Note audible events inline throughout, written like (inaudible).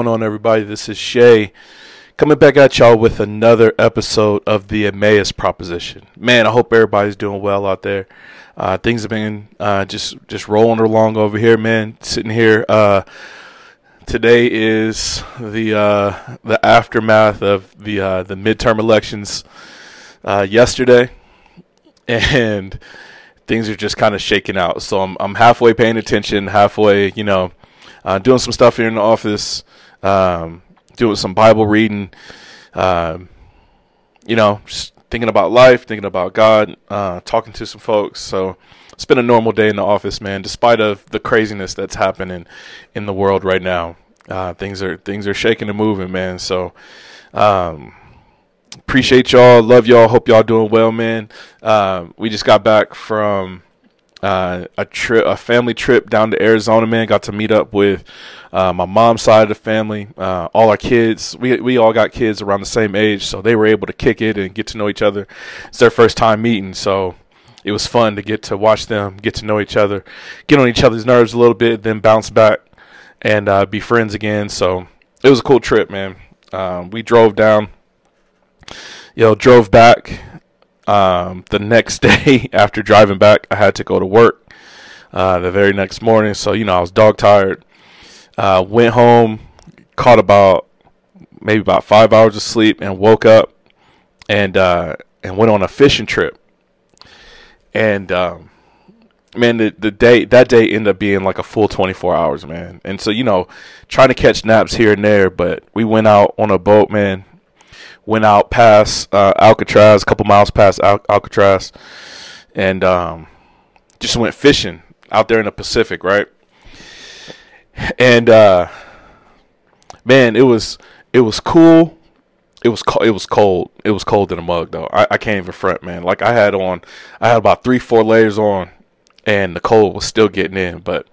Going on, everybody? This is Shay coming back at y'all with another episode of the Emmaus Proposition. Man, I hope everybody's doing well out there. Uh, things have been uh, just just rolling along over here, man. Sitting here. Uh, today is the uh, the aftermath of the uh, the midterm elections uh, yesterday, and things are just kind of shaking out. So I'm I'm halfway paying attention, halfway, you know uh, doing some stuff here in the office, um, doing some Bible reading, uh, you know, just thinking about life, thinking about God, uh, talking to some folks. So it's been a normal day in the office, man. Despite of the craziness that's happening in the world right now, uh, things are things are shaking and moving, man. So. Um, appreciate y'all. Love y'all. Hope y'all doing well, man. Uh, we just got back from uh, a trip, a family trip down to Arizona. Man, got to meet up with uh, my mom's side of the family. Uh, all our kids, we we all got kids around the same age, so they were able to kick it and get to know each other. It's their first time meeting, so it was fun to get to watch them get to know each other, get on each other's nerves a little bit, then bounce back and uh, be friends again. So it was a cool trip, man. Um, we drove down, you know, drove back um, the next (laughs) day after driving back, I had to go to work uh, the very next morning. So, you know, I was dog tired. Uh, went home, caught about maybe about five hours of sleep, and woke up and uh, and went on a fishing trip. And um, man, the the day that day ended up being like a full 24 hours, man. And so you know, trying to catch naps here and there, but we went out on a boat, man went out past uh, Alcatraz, a couple miles past Al- Alcatraz, and um, just went fishing out there in the Pacific, right? And uh, man, it was it was cool. It was co- it was cold. It was cold in a mug though. I, I can't even front, man. Like I had on, I had about three four layers on, and the cold was still getting in. But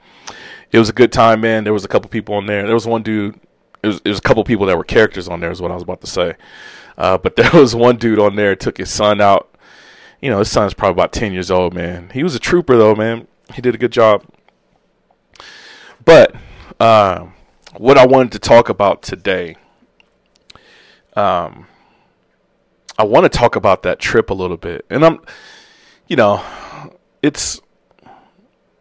it was a good time, man. There was a couple people on there. There was one dude. It was, it was a couple people that were characters on there. Is what I was about to say. Uh, but (laughs) there was one dude on there took his son out. You know, his son's probably about ten years old, man. He was a trooper though, man. He did a good job. But uh, what I wanted to talk about today, um, I want to talk about that trip a little bit, and I'm, you know, it's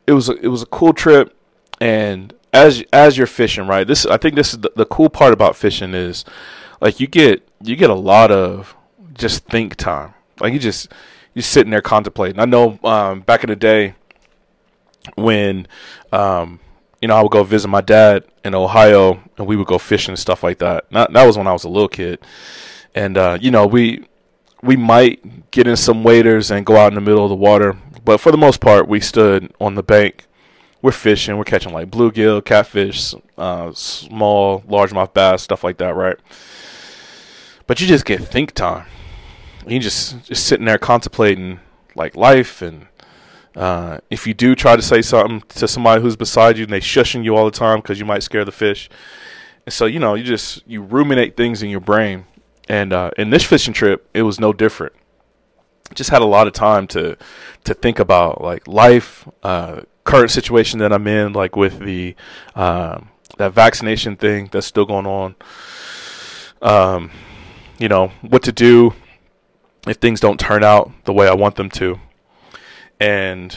it was a, it was a cool trip, and as as you're fishing, right? This I think this is the, the cool part about fishing is like you get you get a lot of just think time. Like you just you're sitting there contemplating. I know um, back in the day when um, you know I would go visit my dad in Ohio and we would go fishing and stuff like that. Not, that was when I was a little kid, and uh, you know we we might get in some waders and go out in the middle of the water, but for the most part we stood on the bank. We're fishing. We're catching like bluegill, catfish, uh, small, largemouth bass, stuff like that, right? But you just get think time. You just just sitting there contemplating like life and uh, if you do try to say something to somebody who's beside you and they shushing you all the time because you might scare the fish, and so you know you just you ruminate things in your brain. And uh, in this fishing trip, it was no different. Just had a lot of time to to think about like life, uh, current situation that I'm in, like with the um, that vaccination thing that's still going on. Um, you know, what to do if things don't turn out the way I want them to. And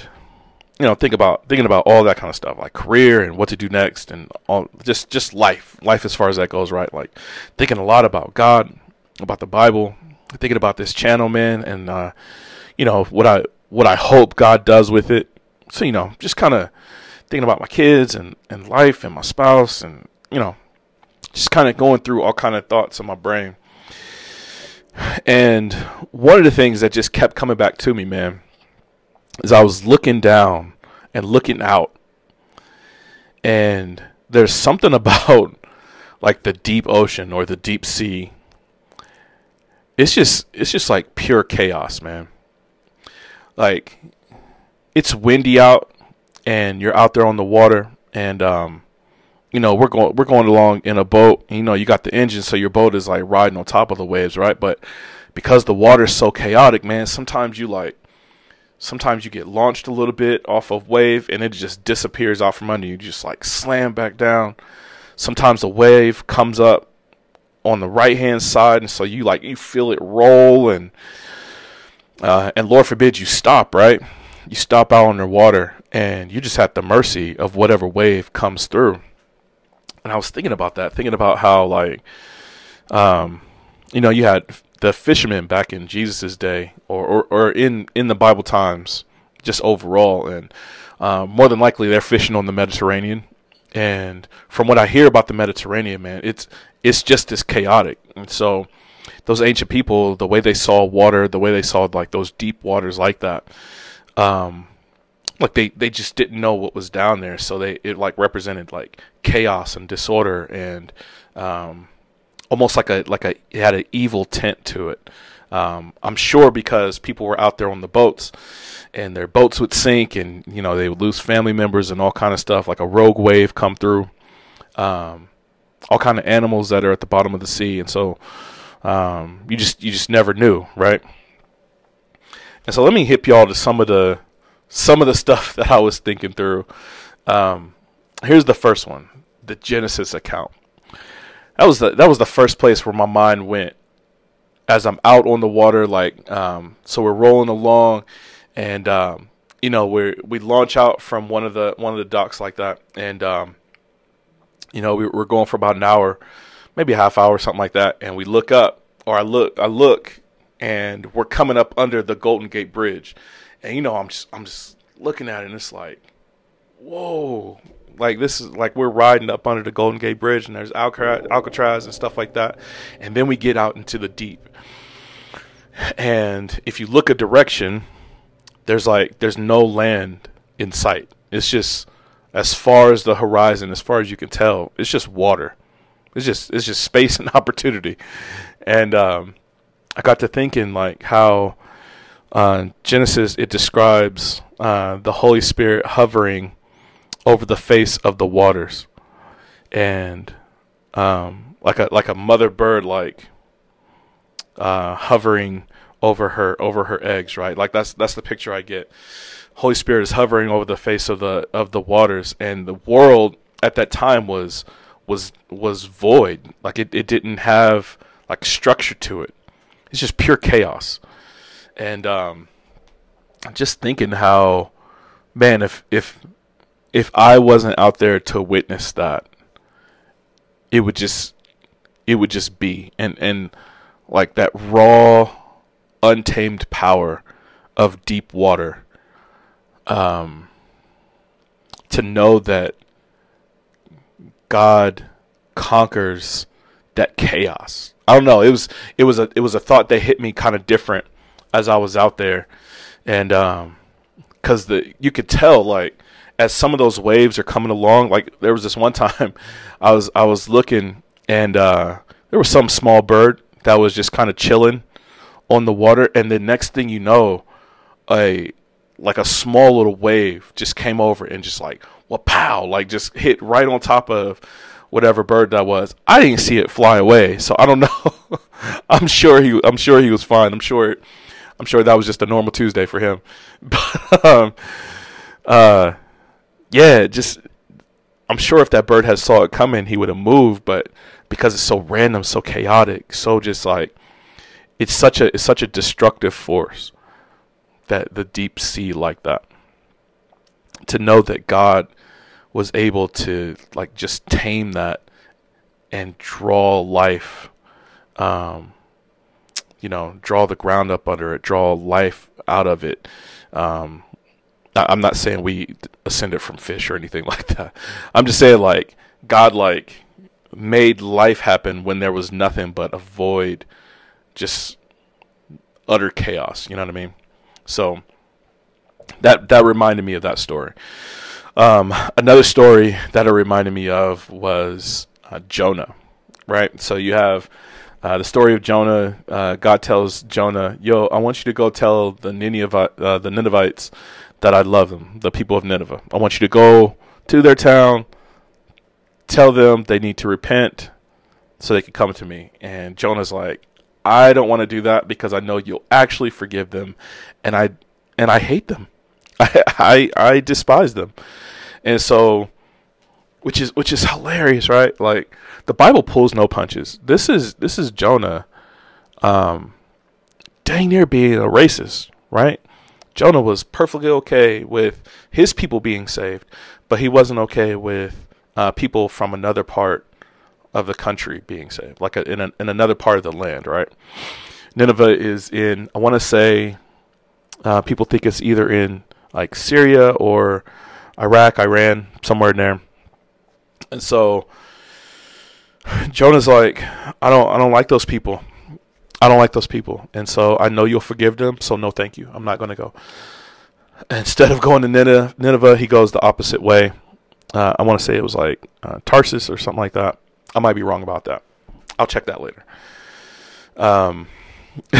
you know, think about thinking about all that kind of stuff, like career and what to do next and all just just life. Life as far as that goes, right? Like thinking a lot about God, about the Bible, thinking about this channel, man, and uh, you know, what I what I hope God does with it. So, you know, just kind of thinking about my kids and, and life and my spouse and, you know, just kind of going through all kind of thoughts in my brain. And one of the things that just kept coming back to me, man, is I was looking down and looking out. And there's something (laughs) about like the deep ocean or the deep sea. It's just it's just like pure chaos, man. Like it's windy out and you're out there on the water and um you know, we're going we're going along in a boat. You know, you got the engine, so your boat is like riding on top of the waves, right? But because the water's so chaotic, man, sometimes you like sometimes you get launched a little bit off of wave and it just disappears off from under you. you just like slam back down. sometimes the wave comes up on the right hand side, and so you like you feel it roll, and uh, and Lord forbid you stop, right? You stop out underwater, and you just at the mercy of whatever wave comes through. And I was thinking about that, thinking about how like, um, you know, you had the fishermen back in Jesus's day, or, or, or in in the Bible times, just overall, and uh, more than likely they're fishing on the Mediterranean. And from what I hear about the Mediterranean, man, it's it's just as chaotic. And so those ancient people, the way they saw water, the way they saw like those deep waters like that, um, like they, they just didn't know what was down there. So they it like represented like chaos and disorder and um, almost like a like a it had an evil tint to it. Um, I'm sure because people were out there on the boats, and their boats would sink, and you know they would lose family members and all kind of stuff. Like a rogue wave come through, um, all kind of animals that are at the bottom of the sea, and so um, you just you just never knew, right? And so let me hip y'all to some of the some of the stuff (laughs) that I was thinking through. Um, here's the first one: the Genesis account. That was the that was the first place where my mind went as I'm out on the water, like um, so we're rolling along, and um, you know we we launch out from one of the one of the docks like that, and um, you know we, we're going for about an hour, maybe a half hour, something like that, and we look up, or I look, I look, and we're coming up under the Golden Gate Bridge, and you know I'm just I'm just looking at it, and it's like, whoa, like this is like we're riding up under the Golden Gate Bridge, and there's Alcatraz and stuff like that, and then we get out into the deep. And if you look a direction, there's like there's no land in sight. It's just as far as the horizon, as far as you can tell, it's just water. It's just it's just space and (laughs) opportunity. And um, I got to thinking like how uh, Genesis it describes uh, the Holy Spirit hovering over the face of the waters, and um, like a like a mother bird, like uh, hovering over her over her eggs, right? Like that's that's the picture I get. Holy Spirit is hovering over the face of the of the waters, and the world at that time was was was void. Like it, it didn't have like structure to it. It's just pure chaos. And um, just thinking how, man, if if if I wasn't out there to witness that, it would just it would just be and and like that raw untamed power of deep water um to know that God conquers that chaos. I don't know. It was it was a it was a thought that hit me kind of different as I was out there, and um, cause the you could tell like as some of those waves are coming along, like there was this one (laughs) time I was I was looking and uh, there was some small bird that was just kind of chilling on the water, and the next thing you know, a like a small little wave just came over and just like well pow like just hit right on top of whatever bird that was. I didn't see it fly away, so I don't (laughs) know. I'm sure he I'm sure he was fine. I'm sure I'm sure that was just a normal Tuesday for him. (laughs) But um, uh yeah, just I'm sure if that bird had saw it coming, he would have moved. But because it's so random, so chaotic, so just like it's such a it's such a destructive force that the deep sea like that. To know that God was able to like just tame that and draw life, um, you know, draw the ground up under it, draw life out of it. Um, I'm not saying we ascended from fish or anything (laughs) like that. I'm just saying like God like made life happen when there was nothing but a void, just utter chaos. You know what I mean? So that that reminded me of that story. Um, another story that it reminded me of was uh, Jonah, right? So you have uh, the story of Jonah. Uh, God tells Jonah, "Yo, I want you to go tell the Nineveh, uh, the Ninevites that I love them, the people of Nineveh. I want you to go to their town, tell them they need to repent so they can come to me. And Jonah's like, I don't want to do that because I know you'll actually forgive them and I and I hate them. (laughs) I I, I despise them. And so which is which is hilarious, right? Like the Bible pulls no punches. This is this is Jonah, um, dang near being a racist, right? Jonah was perfectly okay with his people being saved, but he wasn't okay with uh, people from another part of the country being saved, like a, in, a, in another part of the land, right? Nineveh is in, I want to say, uh, people think it's either in like Syria or Iraq, Iran, somewhere in there. And so Jonah's like, I don't, I don't like those people. I don't like those people, and so I know you'll forgive them. So no, thank you. I'm not to go. Instead of going to Nineveh, he goes the opposite way. Uh, I want to say it was like uh, Tarsus or something like that. I might be wrong about that. I'll check that later. Um, (laughs)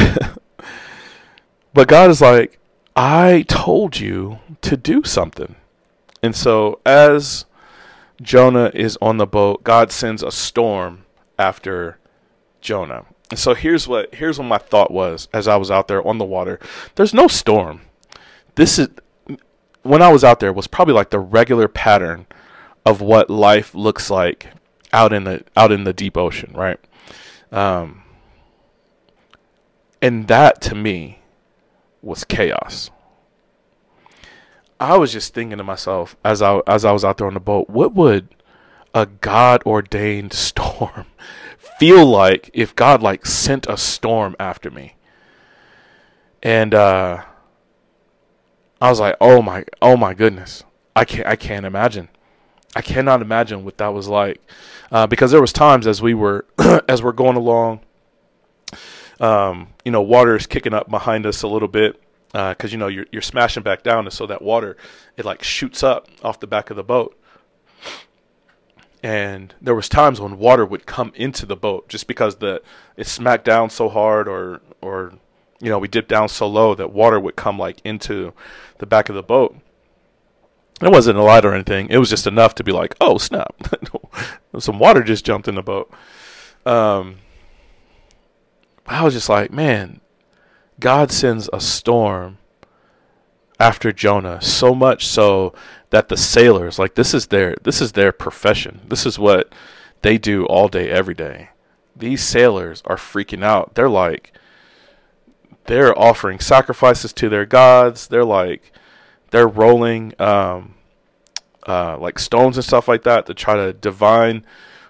but God is like, I told you to do something. And so as Jonah is on the boat, God sends a storm after Jonah. And so here's what here's what my thought was as I was out there on the water. There's no storm. This is when I was out there was probably like the regular pattern of what life looks like out in the out in the deep ocean, right? Um, and that to me was chaos. I was just thinking to myself as I as I was out there on the boat, what would a God ordained (laughs) storm feel like if God like sent a storm after me? And uh I was like, "Oh my oh my goodness. I can't I can't imagine. I cannot imagine what that was like." Uh, because there was times as we were (clears throat) as we're going along um, you know, water is kicking up behind us a little bit because uh, you know you're you're smashing back down, and so that water it like shoots up off the back of the boat. And there was times when water would come into the boat just because the it smacked down so hard, or or you know we dipped down so low that water would come like into the back of the boat. It wasn't a lot or anything. It was just enough to be like, oh snap, (laughs) some water just jumped in the boat. Um, I was just like, man, God sends a storm after Jonah so much so that the sailors like this is their this is their profession. This is what they do all day every day. These sailors are freaking out. They're like they're offering sacrifices to their gods. They're like they're rolling um uh like stones and stuff like that to try to divine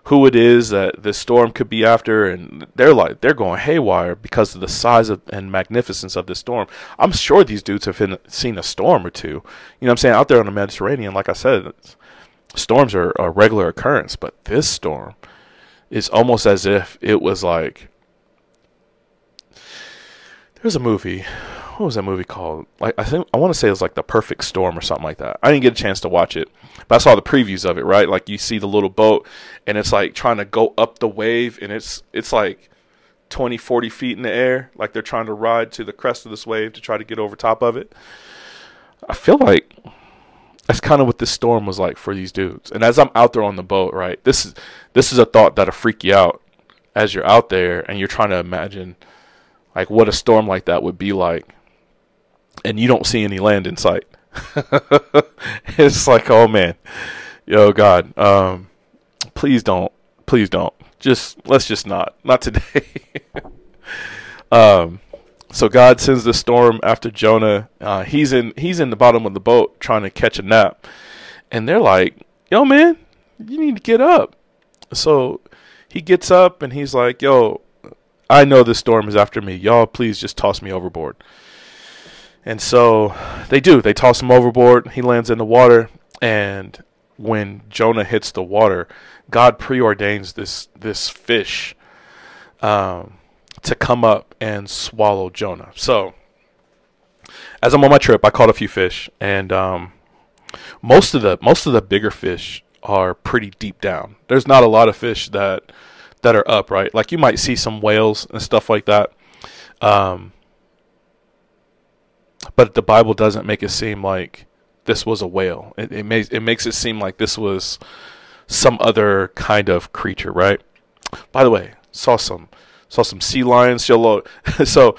who it is that the storm could be after, and they're like they're going haywire because of the size of, and magnificence of this storm. I'm sure these dudes have been, seen a storm or two. You know what I'm saying? Out there on the Mediterranean, like I said, storms are a regular occurrence, but this storm is almost as if it was like there's a movie what was that movie called? Like I think I want to say it was like The Perfect Storm or something like that. I didn't get a chance to watch it, but I saw the previews of it. Right, like you see the little boat, and it's like trying to go up the wave, and it's it's like 20, 40 feet in the air, like they're trying to ride to the crest of this wave to try to get over top of it. I feel like that's kind of what this storm was like for these dudes. And as I'm out there on the boat, right, this is this is a thought that'll freak you out as you're out there and you're trying to imagine like what a storm like that would be like and you don't see any land in sight. (laughs) it's like, oh man, yo God, um, please don't, please don't. Just let's just not, not today. (laughs) um, so God sends the storm after Jonah. Uh, he's in, he's in the bottom of the boat trying to catch a nap, and they're like, yo man, you need to get up. So he gets up and he's like, yo, I know this storm is after me. Y'all, please just toss me overboard. And so they do. They toss him overboard. He lands in the water. And when Jonah hits the water, God preordains this this fish um, to come up and swallow Jonah. So as I'm on my trip, I caught a few fish, and um, most of the most of the bigger fish are pretty deep down. There's not a lot of fish that that are up, right? Like you might see some whales and stuff like that. Um, but the Bible doesn't make it seem like this was a whale. It, it makes it makes it seem like this was some other kind of creature, right? By the way, saw some saw some sea lions. (laughs) So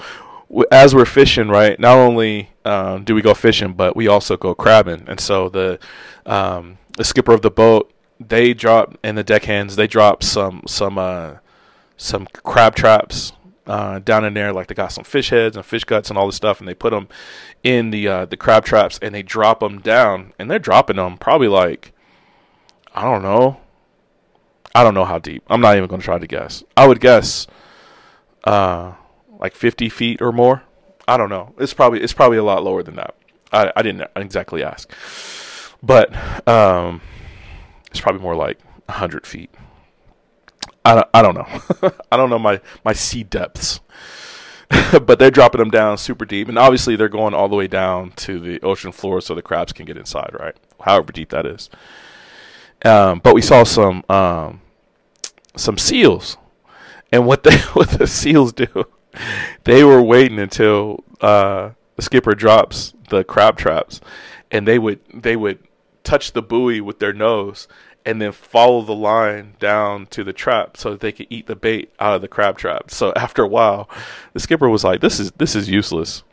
as we're fishing, right? Not only um, do we go fishing, but we also go crabbing. And so the um, the skipper of the boat they drop and the deckhands they drop some some uh some crab traps uh, down in there. Like they got some fish heads and fish guts and all this stuff, and they put them in the uh, the crab traps and they drop them down, and they're dropping them probably like I don't know, I don't know how deep. I'm not even going to try to guess. I would guess uh, like 50 feet or more. I don't know. It's probably it's probably a lot lower than that. I I didn't exactly ask, but um, it's probably more like 100 feet. I don't, I don't know. (laughs) I don't know my, my sea depths. (laughs) but they're dropping them down super deep. And obviously, they're going all the way down to the ocean floor so the crabs can get inside, right? However deep that is. Um, but we saw some um, some seals. And what, they, (laughs) what the seals do, they were waiting until uh, the skipper drops the crab traps. And they would they would touch the buoy with their nose and then follow the line down to the trap so that they could eat the bait out of the crab trap. So (laughs) after a while, the skipper was like, "This is this is useless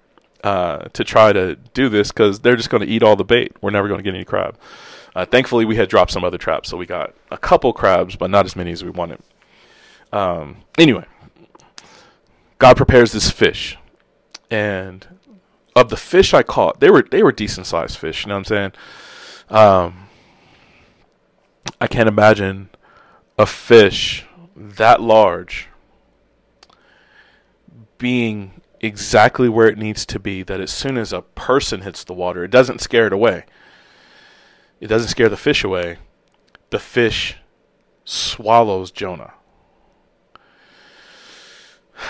uh, to try to do this because they're just going to eat all the bait. We're never going to get any crab." Uh, thankfully, we had dropped some other traps, so we got a couple crabs, but not as many as we wanted. Um, anyway, God prepares this fish, and of the fish I caught, they were they were decent sized fish. You know what I'm saying? Um, I can't imagine a fish that large being exactly where it needs to be that as soon as a person hits the water, it doesn't scare it away. It doesn't scare the fish away. The fish swallows Jonah. (sighs)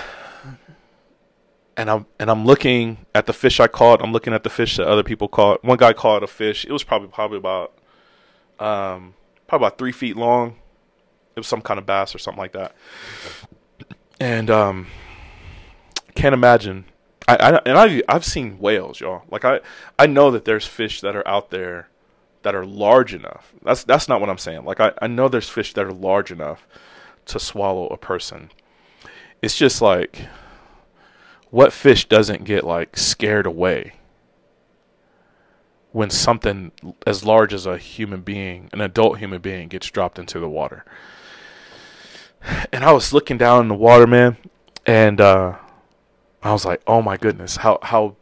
And I'm and I'm looking at the fish I caught. I'm looking at the fish that other people caught. One guy caught a fish. It was probably probably about um, probably about three feet long. It was some kind of bass or something like that. And um, can't imagine. I, I and I I've seen whales, y'all. Like I I know that there's fish that are out there that are large enough. That's that's not what I'm saying. Like I, I know there's fish that are large enough to swallow a person. It's just like what fish doesn't get like scared away when something as large as a human being, an adult human being, gets dropped into the water. And I was looking down in the water, man, and uh, I was like, "Oh my goodness, how how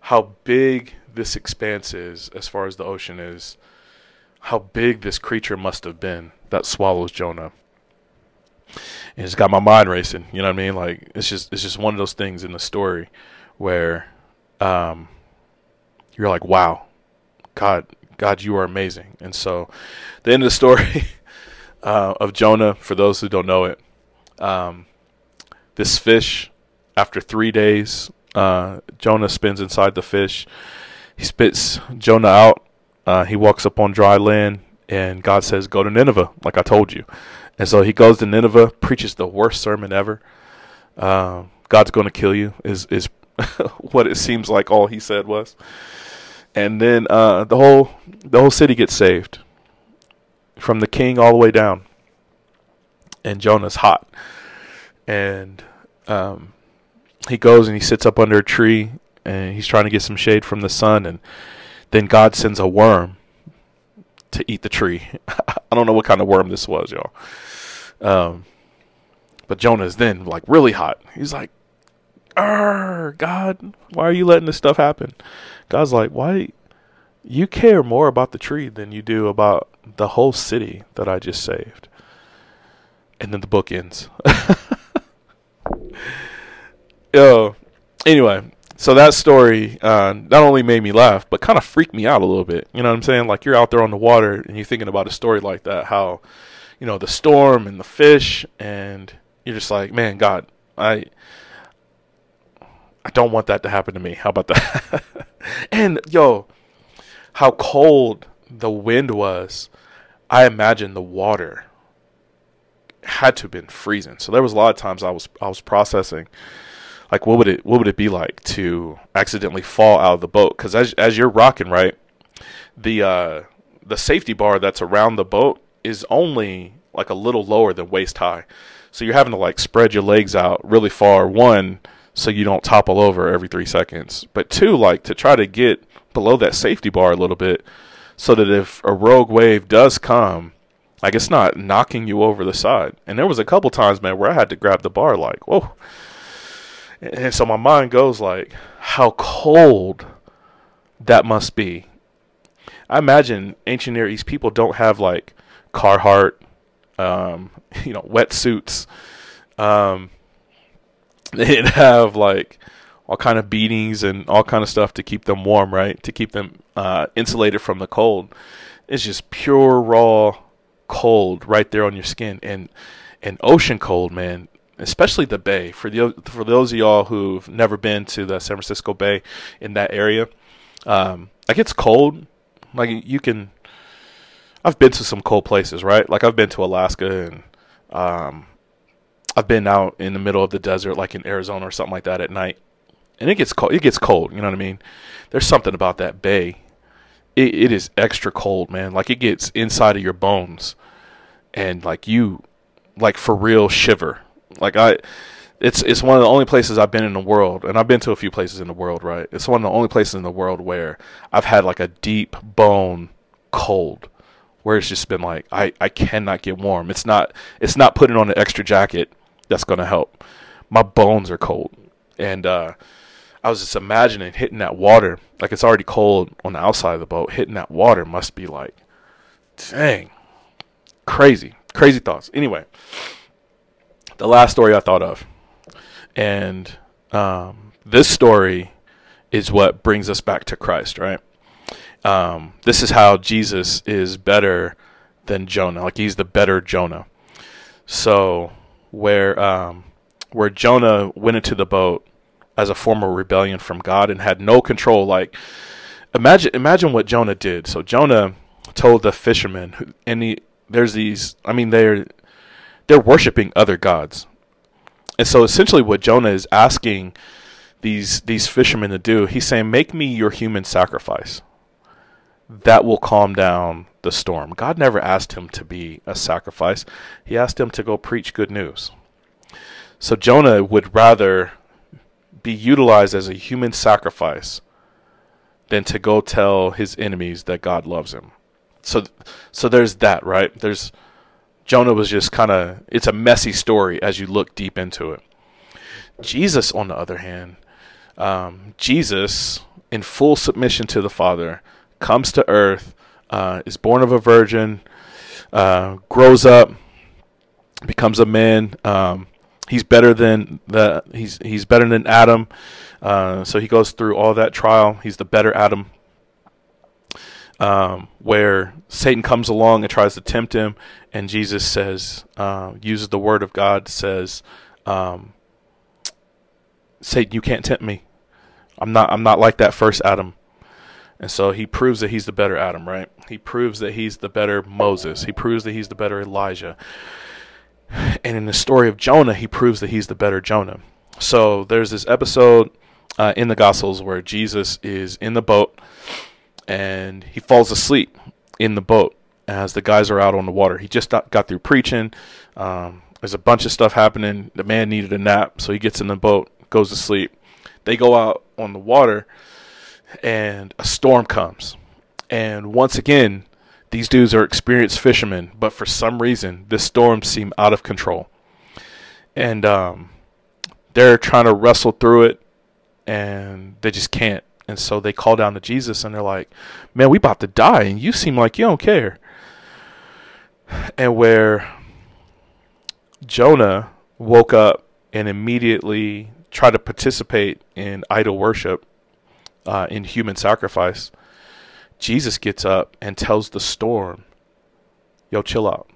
how big this expanse is as far as the ocean is. How big this creature must have been that swallows Jonah." And it's got my mind racing. You know what I mean? Like it's just it's just one of those things in the story where um, you're like, "Wow, God, God, you are amazing. And so, the end of the story (laughs) uh, of Jonah, for those who don't know it, um, this fish, after three days, uh, Jonah spins inside the fish. He spits Jonah out. Uh, he walks up on dry land, and God says, "Go to Nineveh, like I told you." And so he goes to Nineveh, preaches the worst sermon ever. Uh, God's going to kill you is is (laughs) what it seems like all he said was and then uh, the whole the whole city gets saved, from the king all the way down. And Jonah's hot, and um, he goes and he sits up under a tree, and he's trying to get some shade from the sun, and then God sends a worm to eat the tree. (laughs) I don't know what kind of worm this was, y'all. Um, but Jonah is then like really hot. He's like, God, why are you letting this stuff happen?" God's like, why? You care more about the tree than you do about the whole city that I just saved. And then the book ends. (laughs) Yo, anyway, so that story uh, not only made me laugh, but kind of freaked me out a little bit. You know what I'm saying? Like you're out there on the water and you're thinking about a story like that, how, you know, the storm and the fish, and you're just like, man, God, I, I don't want that to happen to me. How about that? (laughs) and yo, how cold the wind was. I imagine the water had to have been freezing. So there was a lot of times I was I was processing like what would it what would it be like to accidentally fall out of the boat cuz as as you're rocking, right? The uh the safety bar that's around the boat is only like a little lower than waist high. So you're having to like spread your legs out really far one so you don't topple over every 3 seconds. But two like to try to get below that safety bar a little bit so that if a rogue wave does come, Like it's not knocking you over the side. And there was a couple times, man, where I had to grab the bar like, whoa. And so my mind goes like, how cold that must be. I imagine ancient Near East people don't have like Carhartt, um, (laughs) you know, wetsuits. Um, (laughs) they'd have like all kind of beatings and all kind of stuff to keep them warm, right? To keep them uh, insulated from the cold. It's just pure raw cold right there on your skin, and and ocean cold, man. Especially the bay. For the for those of y'all who've never been to the San Francisco Bay in that area, um, like it's cold. Like you can. I've been to some cold places, right? Like I've been to Alaska and um, I've been out in the middle of the desert, like in Arizona or something like that, at night, and it gets cold. It gets cold. You know what I mean? There's something about that bay. It, it is extra cold, man. Like it gets inside of your bones, and like you, like for real, shiver. Like I, it's it's one of the only places I've been in the world, and I've been to a few places in the world, right? It's one of the only places in the world where I've had like a deep bone cold, where it's just been like I I cannot get warm. It's not it's not putting on an extra jacket that's gonna help. My bones are cold, and uh, I was just imagining hitting that water like it's already cold on the outside of the boat. Hitting that water must be like, dang, crazy, crazy thoughts. Anyway, the last story I thought of, and um, this story is what brings us back to Christ, right? Um, this is how Jesus is better than Jonah. Like he's the better Jonah. So where um, where Jonah went into the boat as a form of rebellion from God and had no control. Like imagine imagine what Jonah did. So Jonah told the fishermen, and he, there's these. I mean, they're they're worshiping other gods, and so essentially, what Jonah is asking these these fishermen to do, he's saying, "Make me your human sacrifice." That will calm down the storm. God never asked him to be a sacrifice. He asked him to go preach good news. So Jonah would rather be utilized as a human sacrifice than to go tell his enemies that God loves him. So so there's that, right? There's Jonah was just kind of it's a messy story as you look deep into it. Jesus on the other hand, um, Jesus in full submission to the Father comes to earth, uh, is born of a virgin, uh, grows up, becomes a man, um, he's better than the he's he's better than Adam. Uh, so he goes through all that trial. He's the better Adam. Um, where Satan comes along and tries to tempt him, and Jesus says, uh, uses the word of God, says, um, "Satan, you can't tempt me. I'm not. I'm not like that first Adam." And so he proves that he's the better Adam, right? He proves that he's the better Moses. He proves that he's the better Elijah. And in the story of Jonah, he proves that he's the better Jonah. So there's this episode uh, in the Gospels where Jesus is in the boat and he falls asleep in the boat as the guys are out on the water. He just got, through preaching. Um, there's a bunch of stuff happening. The man needed a nap, so he gets in the boat, goes to sleep. They go out on the water, and a storm comes. And once again, these dudes are experienced fishermen, but for some reason, this storm seemed out of control. And um, they're trying to wrestle through it, and they just can't. And so they call down to Jesus, and they're like, "Man, we about to die, and you seem like you don't care." And where Jonah woke up and immediately tried to participate in idol worship, uh, in human sacrifice, Jesus gets up and tells the storm, Yo, chill out.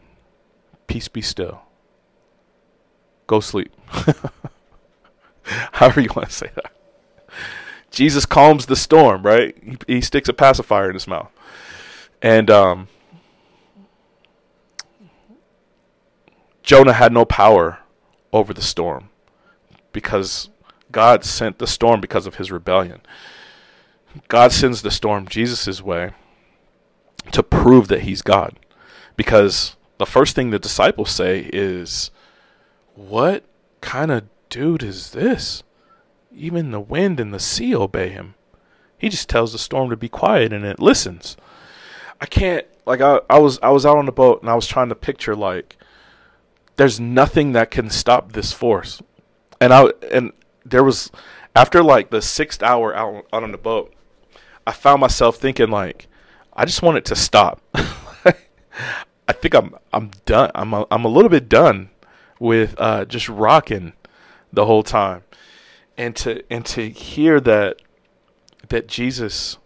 Peace be still. Go sleep. (laughs) However you want to say that. Jesus calms the storm, right? He, he sticks a pacifier in his mouth. And um, Jonah had no power over the storm because God sent the storm because of his rebellion. God sends the storm Jesus' way to prove that he's God. Because the first thing the disciples say is, What kind of dude is this? Even the wind and the sea obey him. He just tells the storm to be quiet and it listens. I can't like I, I was I was out on the boat and I was trying to picture like there's nothing that can stop this force. And I and there was after like the sixth hour out, out on the boat, I found myself thinking like, I just want it to stop. (laughs) I think I'm I'm done. I'm a, I'm a little bit done with uh, just rocking the whole time, and to and to hear that that Jesus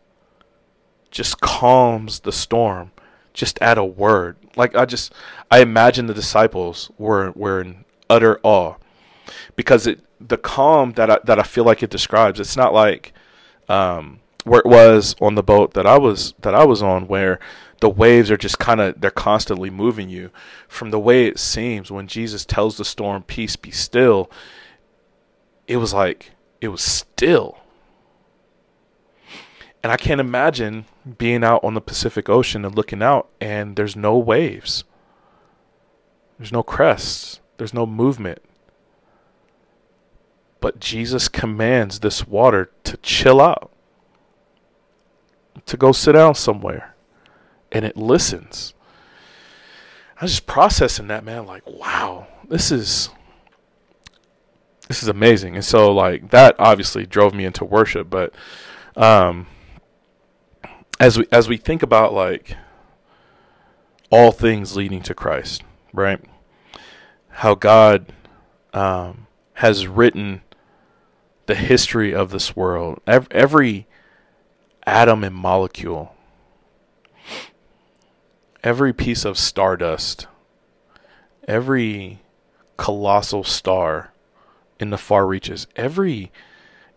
just calms the storm just at a word. Like I just I imagine the disciples were were in utter awe because it the calm that I, that I feel like it describes. It's not like um, where it was on the boat that I was that I was on, where the waves are just kind of they're constantly moving you. From the way it seems when Jesus tells the storm, "Peace, be still," it was like it was still. And I can't imagine being out on the Pacific Ocean and looking out, and there's no waves. There's no crests. There's no movement. But Jesus commands this water to chill out, to go sit down somewhere, and it listens. I was just processing that, man. Like, wow, this is this is amazing. And so, like, that obviously drove me into worship. But um, as we as we think about like all things leading to Christ, right? How God um, has written the history of this world. Every, every atom and molecule, every piece of stardust, every colossal star in the far reaches, every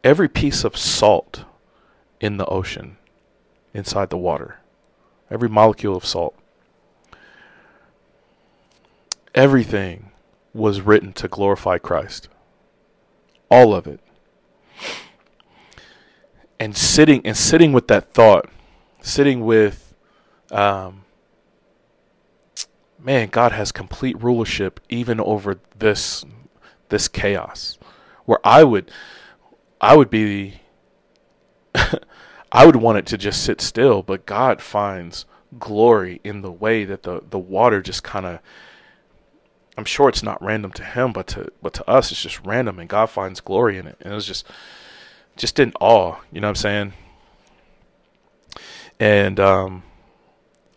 every piece of salt in the ocean, inside the water, every molecule of salt. Everything was written to glorify Christ. All of it and sitting and sitting with that thought, sitting with, um, man, God has complete rulership even over this this chaos, where I would, I would be, (laughs) I would want it to just sit still, but God finds glory in the way that the the water just kind of. I'm sure it's not random to him, but to but to us it's just random, and God finds glory in it, and it was just just in awe. You know what I'm saying? And um,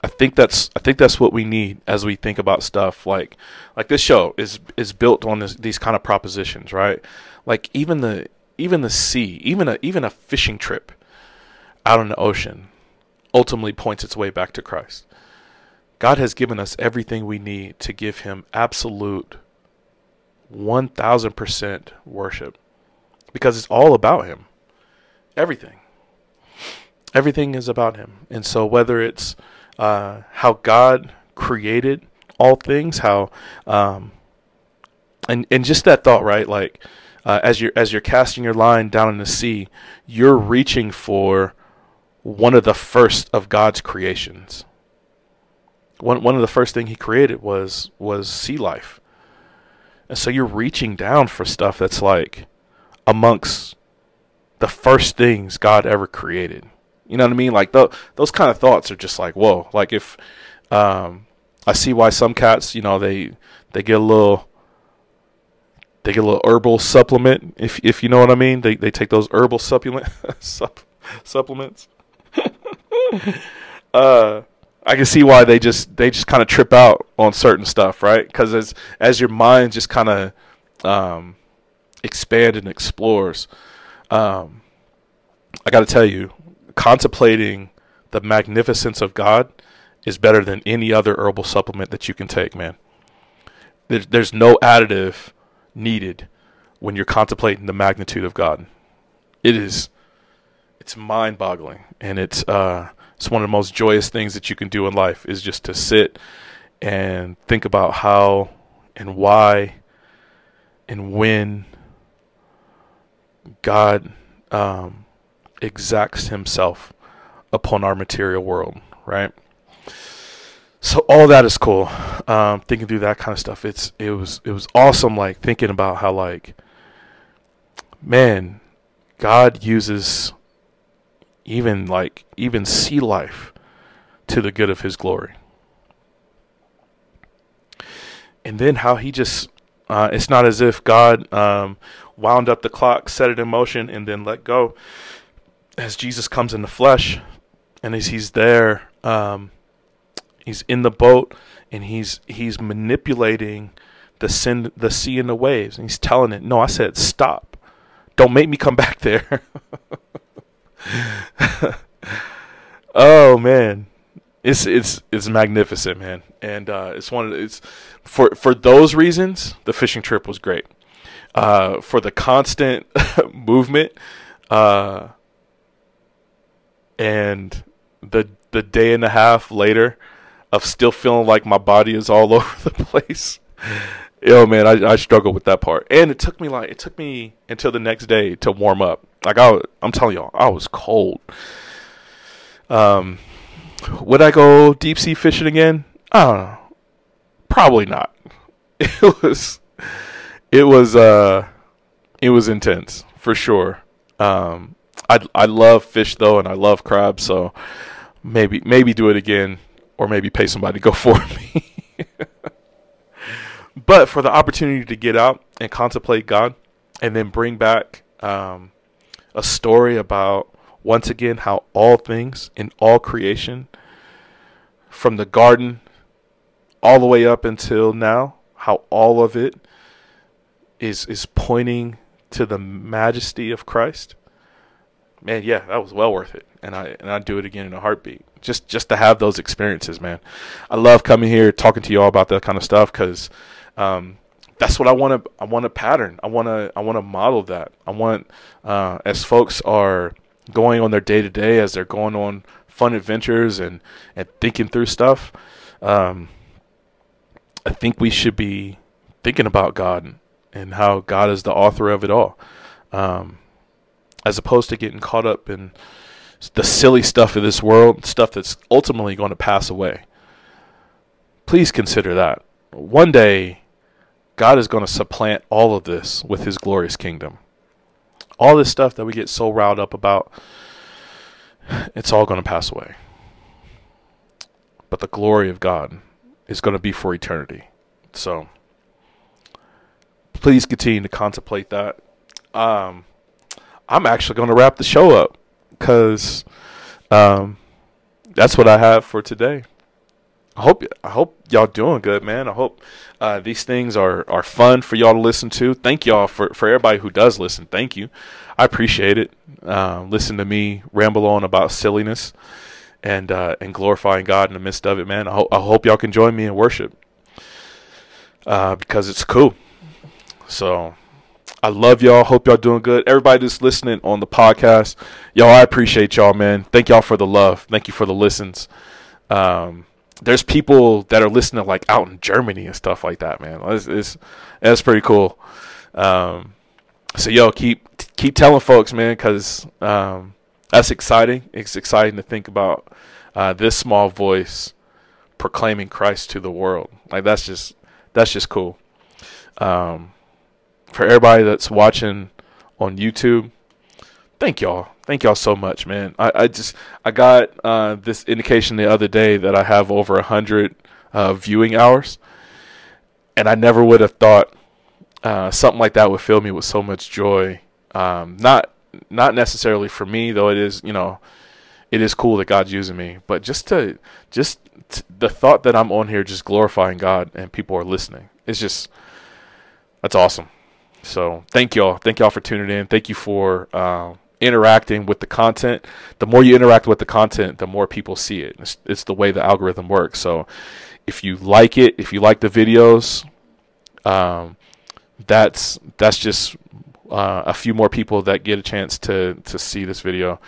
I think that's I think that's what we need as we think about stuff like like this show is is built on this, these kind of propositions, right? Like even the even the sea, even a even a fishing trip out in the ocean ultimately points its way back to Christ. God has given us everything we need to give him absolute 1000% worship because it's all about him. Everything. Everything is about Him. And so, whether it's uh, how God created all things, how, um, and and just that thought, right? Like, uh, as you're as you're casting your line down in the sea, you're reaching for one of the first of God's creations. One one of the first thing He created was was sea life, and so you're reaching down for stuff that's like amongst the first things God ever created. You know what I mean? Like th- those kind of thoughts are just like whoa. Like if um, I see why some cats, you know, they they get a little they get a little herbal supplement. If if you know what I mean, they they take those herbal supplement (laughs) sup, supplements. (laughs) uh, I can see why they just they just kind of trip out on certain stuff, right? Because as as your mind just kind of um, expand and explores, um, I got to tell you, contemplating the magnificence of God is better than any other herbal supplement that you can take, man. There's, there's no additive needed when you're contemplating the magnitude of God. It is, it's mind-boggling, and it's uh, it's one of the most joyous things that you can do in life is just to sit and think about how and why and when God um, exacts Himself upon our material world, right? So all that is cool. Um, thinking through that kind of stuff, it's it was it was awesome. Like thinking about how like, man, God uses even like even sea life to the good of his glory. And then how he just, uh, it's not as if God um, wound up the clock, set it in motion, and then let go. As Jesus comes in the flesh, and as he's there, um, he's in the boat, and he's he's manipulating the sin, the sea and the waves, and he's telling it, "No, I said stop. Don't make me come back there." (laughs) oh man, it's it's it's magnificent, man, and uh, it's one of the, it's for for those reasons the fishing trip was great. Uh, for the constant (laughs) movement, uh, and the the day and a half later of still feeling like my body is all (laughs) over the place. Yo, man, I I struggled with that part, and it took me like it took me until the next day to warm up. Like I, I'm telling y'all, I was cold. Um, would I go deep sea fishing again? I don't know. Probably not. (laughs) It was, it was, uh, it was intense for sure. Um, I I love fish though, and I love crabs, so maybe maybe do it again, or maybe pay somebody to go (laughs) for me. but for the opportunity to get out and contemplate God, and then bring back um, a story about once again how all things in all creation from the garden all the way up until now, how all of it is is pointing to the majesty of Christ. Man, yeah, that was well worth it, and I and I'd do it again in a heartbeat. Just just to have those experiences, man. I love coming here talking to you all about that kind of stuff because um, that's what I want to I want to pattern. I want to I want to model that. I want uh, as folks are going on their day to day, as they're going on fun adventures and and thinking through stuff. Um, I think we should be thinking about God and how God is the author of it all, um, as opposed to getting caught up in the silly stuff of this world, stuff that's ultimately going to pass away. Please consider that. One day, God is going to supplant all of this with His glorious kingdom. All this stuff that we get so riled up about it's all going to pass away. But the glory of God is going to be for eternity. So please continue to contemplate that. Um, I'm actually going to wrap the show up because um, that's what I have for today. I hope I hope y'all doing good, man. I hope uh, these things are, are fun for y'all to listen to. Thank y'all for for everybody who does listen. Thank you. I appreciate it. Uh, listen to me ramble on about silliness and uh, and glorifying God in the midst of it, man. I, ho- I hope y'all can join me in worship uh, because it's cool. So I love y'all. Hope y'all doing good. Everybody that's listening on the podcast, y'all, I appreciate y'all, man. Thank y'all for the love. Thank you for the listens. Um, there's people that are listening like out in Germany and stuff like that, man. It's, it's that's pretty cool. Um, so yo, keep keep telling folks, man, because um, that's exciting. It's exciting to think about uh, this small voice proclaiming Christ to the world. Like that's just that's just cool. Um, for everybody that's watching on YouTube, thank y'all. Thank y'all so much, man. I, I just I got uh, this indication the other day that I have over a hundred uh, viewing hours, and I never would have thought uh, something like that would fill me with so much joy. Um, not not necessarily for me, though. It is you know, it is cool that God's using me, but just to just t- the thought that I'm on here just glorifying God and people are listening. It's just that's awesome. So thank y'all, thank y'all for tuning in. Thank you for uh, interacting with the content. The more you interact with the content, the more people see it. It's, it's the way the algorithm works. So if you like it, if you like the videos, um, that's that's just uh, a few more people that get a chance to to see this video.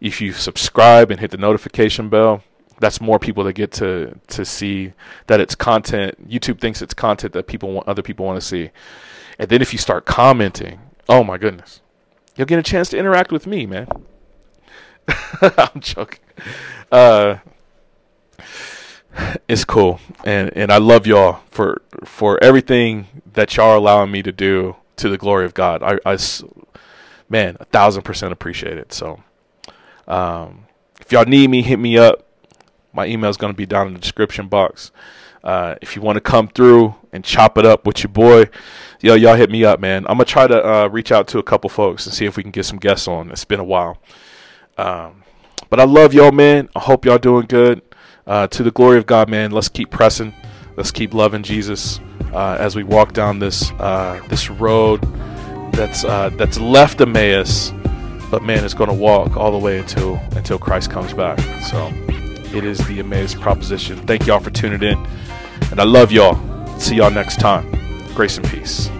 If you subscribe and hit the notification bell, that's more people that get to to see that it's content. YouTube thinks it's content that people want, other people want to see. And then if you start commenting, oh my goodness, you'll get a chance to interact with me, man. (laughs) I'm joking. Uh, it's cool, and and I love y'all for for everything that y'all are allowing me to do to the glory of God. I, I man, a thousand percent appreciate it. So, um, if y'all need me, hit me up. My email is going to be down in the description box. Uh, if you want to come through and chop it up with your boy, yo, y'all hit me up, man. I'm gonna try to uh, reach out to a couple folks and see if we can get some guests on. It's been a while, um, but I love y'all, man. I hope y'all doing good. Uh, to the glory of God, man. Let's keep pressing. Let's keep loving Jesus uh, as we walk down this uh, this road that's uh, that's left Emmaus, but man, it's to walk all the way until until Christ comes back. So it is the Emmaus proposition. Thank y'all for tuning in. And I love y'all. See y'all next time. Grace and peace.